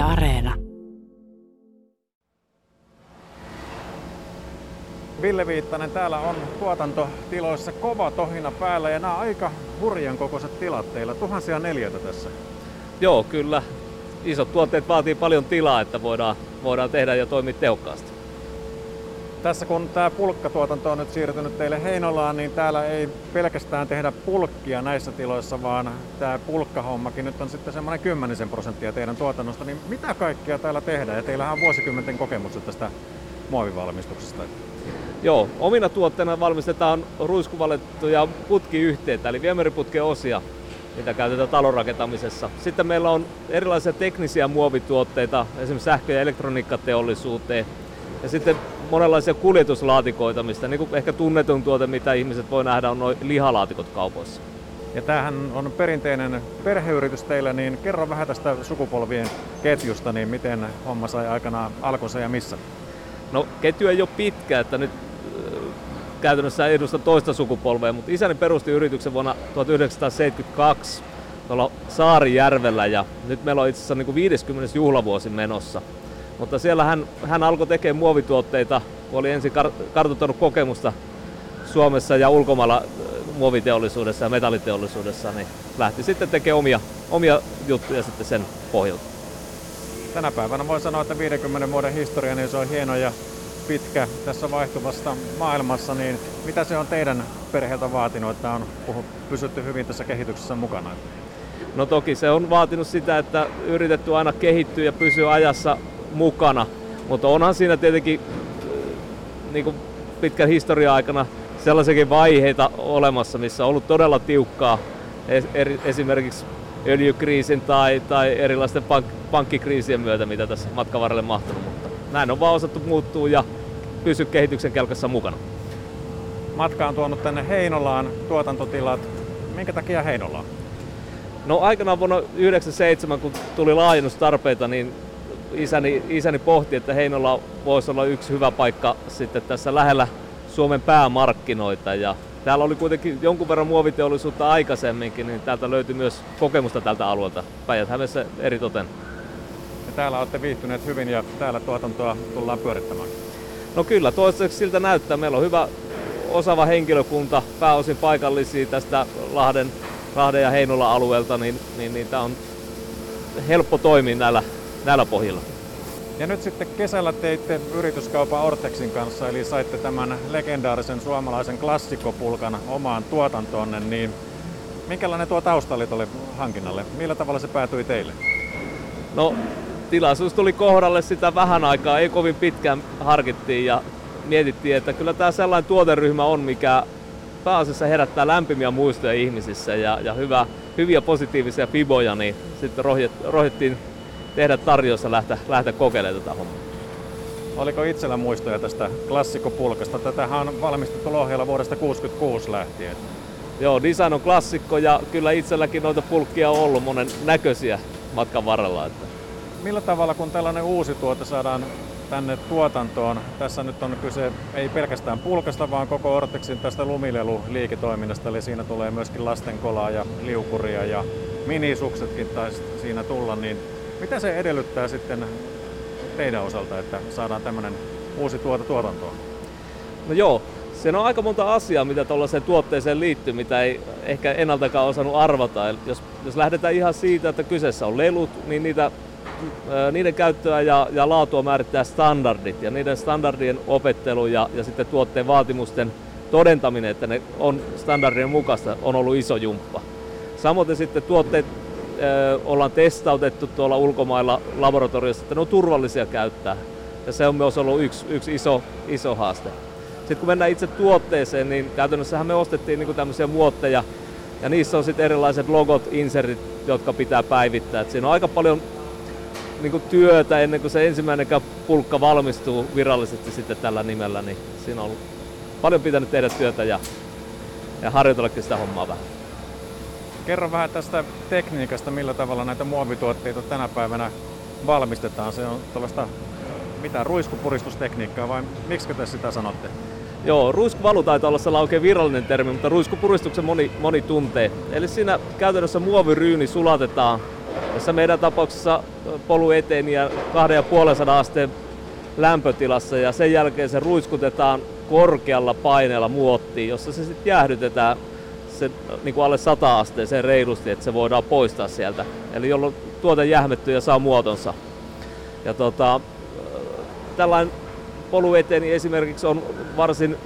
Yle Areena. Ville Viittanen, täällä on tuotantotiloissa kova tohina päällä ja nämä aika hurjan kokoiset tilat teillä, tuhansia neljöitä tässä. Joo, kyllä. Isot tuotteet vaatii paljon tilaa, että voidaan, voidaan tehdä ja toimia tehokkaasti. Tässä kun tämä pulkkatuotanto on nyt siirtynyt teille Heinolaan, niin täällä ei pelkästään tehdä pulkkia näissä tiloissa, vaan tämä pulkkahommakin nyt on sitten semmoinen kymmenisen prosenttia teidän tuotannosta. Niin mitä kaikkea täällä tehdään? Ja teillähän on vuosikymmenten kokemukset tästä muovivalmistuksesta. Joo, omina tuotteina valmistetaan ruiskuvalettuja putkiyhteitä, eli viemäriputken osia, mitä käytetään talonrakentamisessa. Sitten meillä on erilaisia teknisiä muovituotteita, esimerkiksi sähkö- ja elektroniikkateollisuuteen. Ja sitten monenlaisia kuljetuslaatikoita, mistä niin kuin ehkä tunnetun tuote, mitä ihmiset voi nähdä, on noin lihalaatikot kaupoissa. Ja tämähän on perinteinen perheyritys teillä, niin kerro vähän tästä sukupolvien ketjusta, niin miten homma sai aikanaan alkunsa ja missä? No ketju ei ole pitkä, että nyt käytännössä edusta toista sukupolvea, mutta isäni perusti yrityksen vuonna 1972 tuolla Saarijärvellä ja nyt meillä on itse asiassa niin kuin 50. juhlavuosi menossa. Mutta siellä hän, hän alkoi tekemään muovituotteita, kun oli ensin kar- kartoittanut kokemusta Suomessa ja ulkomailla muoviteollisuudessa ja metalliteollisuudessa, niin lähti sitten tekemään omia, omia juttuja sitten sen pohjalta. Tänä päivänä voi sanoa, että 50 vuoden historia, niin se on hieno ja pitkä tässä vaihtuvassa maailmassa, niin mitä se on teidän perheeltä vaatinut, että on pysytty hyvin tässä kehityksessä mukana? No toki se on vaatinut sitä, että yritetty aina kehittyä ja pysyä ajassa mukana, mutta onhan siinä tietenkin niin kuin pitkän historian aikana sellaisiakin vaiheita olemassa, missä on ollut todella tiukkaa esimerkiksi öljykriisin tai, tai erilaisten pank- pankkikriisien myötä, mitä tässä matkan varrelle mahtunut, mutta näin on vaan osattu muuttua ja pysy kehityksen kelkassa mukana. Matka on tuonut tänne Heinolaan tuotantotilat. Minkä takia Heinolaan? No aikanaan vuonna 1997, kun tuli laajennustarpeita, niin isäni, isäni pohti, että Heinola voisi olla yksi hyvä paikka sitten tässä lähellä Suomen päämarkkinoita. Ja täällä oli kuitenkin jonkun verran muoviteollisuutta aikaisemminkin, niin täältä löytyi myös kokemusta tältä alueelta, Päijät-Hämeessä eritoten. Ja täällä olette viihtyneet hyvin ja täällä tuotantoa tullaan pyörittämään. No kyllä, toistaiseksi siltä näyttää. Meillä on hyvä osaava henkilökunta, pääosin paikallisia tästä Lahden, Lahden ja Heinola alueelta, niin, niin, niin tämä on helppo toimia näillä, näillä pohjilla. Ja nyt sitten kesällä teitte yrityskaupan Ortexin kanssa, eli saitte tämän legendaarisen suomalaisen klassikkopulkan omaan tuotantoonne, niin minkälainen tuo tausta oli tuolle hankinnalle? Millä tavalla se päätyi teille? No tilaisuus tuli kohdalle sitä vähän aikaa, ei kovin pitkään harkittiin ja mietittiin, että kyllä tämä sellainen tuoteryhmä on, mikä pääasiassa herättää lämpimiä muistoja ihmisissä ja, ja hyvä, hyviä positiivisia fiboja, niin sitten rohjettiin tehdä tarjous ja lähteä, lähteä kokeilemaan tätä hommaa. Oliko itsellä muistoja tästä klassikkopulkasta? Tätähän on valmistettu Lohjalla vuodesta 1966 lähtien. Joo, design on klassikko ja kyllä itselläkin noita pulkkia on ollut monen näköisiä matkan varrella. Että millä tavalla, kun tällainen uusi tuote saadaan tänne tuotantoon, tässä nyt on kyse ei pelkästään pulkasta, vaan koko Ortexin tästä lumilelu-liiketoiminnasta, eli siinä tulee myöskin lastenkolaa ja liukuria ja minisuksetkin taisi siinä tulla, niin mitä se edellyttää sitten teidän osalta, että saadaan tämmöinen uusi tuote tuotantoon? No joo, siinä on aika monta asiaa, mitä tuollaiseen tuotteeseen liittyy, mitä ei ehkä ennaltakaan osannut arvata. Eli jos, jos lähdetään ihan siitä, että kyseessä on lelut, niin niitä niiden käyttöä ja, ja laatua määrittää standardit ja niiden standardien opettelu ja, ja sitten tuotteen vaatimusten todentaminen, että ne on standardien mukaista, on ollut iso jumppa. Samoin sitten tuotteet ollaan testautettu tuolla ulkomailla laboratoriossa, että ne on turvallisia käyttää. Ja se on myös ollut yksi, yksi iso, iso haaste. Sitten kun mennään itse tuotteeseen, niin käytännössähän me ostettiin niin tämmöisiä muotteja, ja niissä on sitten erilaiset logot, insertit, jotka pitää päivittää. Et siinä on aika paljon niin kuin työtä ennen kuin se ensimmäinen pulkka valmistuu virallisesti sitten tällä nimellä, niin siinä on paljon pitänyt tehdä työtä ja, ja harjoitellakin sitä hommaa vähän. Kerro vähän tästä tekniikasta, millä tavalla näitä muovituotteita tänä päivänä valmistetaan. Se on tällaista mitä ruiskupuristustekniikkaa vai miksi te sitä sanotte? Joo, ruiskuvalu taitaa olla sellainen oikein virallinen termi, mutta ruiskupuristuksen moni, moni tuntee. Eli siinä käytännössä muoviryyni sulatetaan jossa meidän tapauksessa polu eteni ja 2,5 asteen lämpötilassa ja sen jälkeen se ruiskutetaan korkealla paineella muottiin, jossa se sitten jäähdytetään se, niin kuin alle 100 asteeseen reilusti, että se voidaan poistaa sieltä. Eli jolloin tuote jähmettyy ja saa muotonsa. Ja tota, tällainen polueteeni esimerkiksi on varsin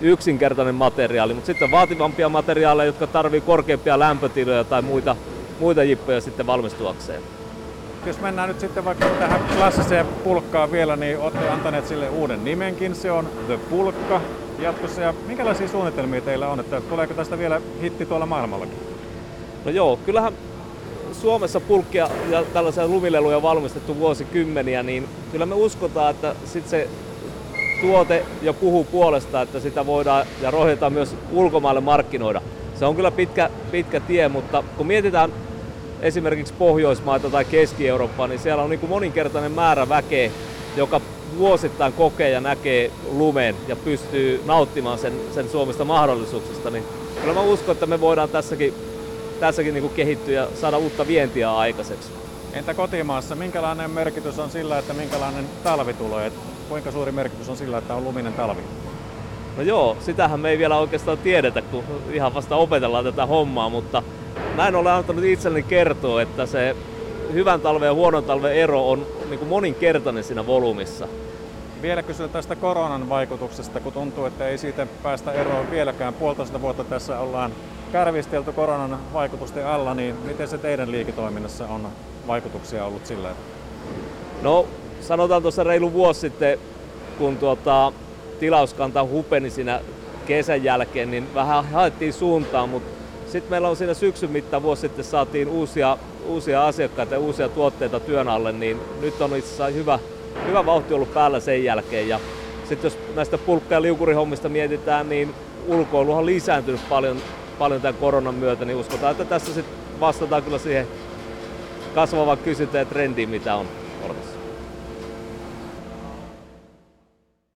yksinkertainen materiaali, mutta sitten vaativampia materiaaleja, jotka tarvii korkeampia lämpötiloja tai muita, muita jippoja sitten valmistuakseen. Jos mennään nyt sitten vaikka tähän klassiseen pulkkaan vielä, niin olette antaneet sille uuden nimenkin. Se on The Pulkka jatkossa. Ja minkälaisia suunnitelmia teillä on, että tuleeko tästä vielä hitti tuolla maailmallakin? No joo, kyllähän Suomessa pulkkia ja tällaisia lumileluja valmistettu vuosikymmeniä, niin kyllä me uskotaan, että sit se tuote jo puhuu puolesta, että sitä voidaan ja rohjetaan myös ulkomaille markkinoida. Se on kyllä pitkä, pitkä tie, mutta kun mietitään esimerkiksi Pohjoismaita tai Keski-Eurooppaa, niin siellä on niin kuin moninkertainen määrä väkeä, joka vuosittain kokee ja näkee lumen ja pystyy nauttimaan sen, sen Suomesta mahdollisuuksista, niin kyllä mä uskon, että me voidaan tässäkin, tässäkin niin kuin kehittyä ja saada uutta vientiä aikaiseksi. Entä kotimaassa, minkälainen merkitys on sillä, että minkälainen talvi tulee? Kuinka suuri merkitys on sillä, että on luminen talvi? No joo, sitähän me ei vielä oikeastaan tiedetä, kun ihan vasta opetellaan tätä hommaa, mutta näin olen antanut itselleni kertoa, että se hyvän talven ja huonon talven ero on niin kuin moninkertainen siinä volyymissa. Vielä kysyn tästä koronan vaikutuksesta, kun tuntuu, että ei siitä päästä eroon vieläkään. Puolitoista vuotta tässä ollaan kärvistelty koronan vaikutusten alla, niin miten se teidän liiketoiminnassa on vaikutuksia ollut sillä? No sanotaan tuossa reilu vuosi sitten, kun tuota, tilauskanta hupeni siinä kesän jälkeen, niin vähän haettiin suuntaan, mutta sitten meillä on siinä syksyn mittaan vuosi sitten saatiin uusia, uusia asiakkaita ja uusia tuotteita työn alle, niin nyt on itse asiassa hyvä, hyvä vauhti ollut päällä sen jälkeen. Ja sitten jos näistä pulkka- ja liukurihommista mietitään, niin ulkoiluhan on lisääntynyt paljon, paljon tämän koronan myötä, niin uskotaan, että tässä sitten vastataan kyllä siihen kasvavaan kysyntään ja trendiin, mitä on olemassa.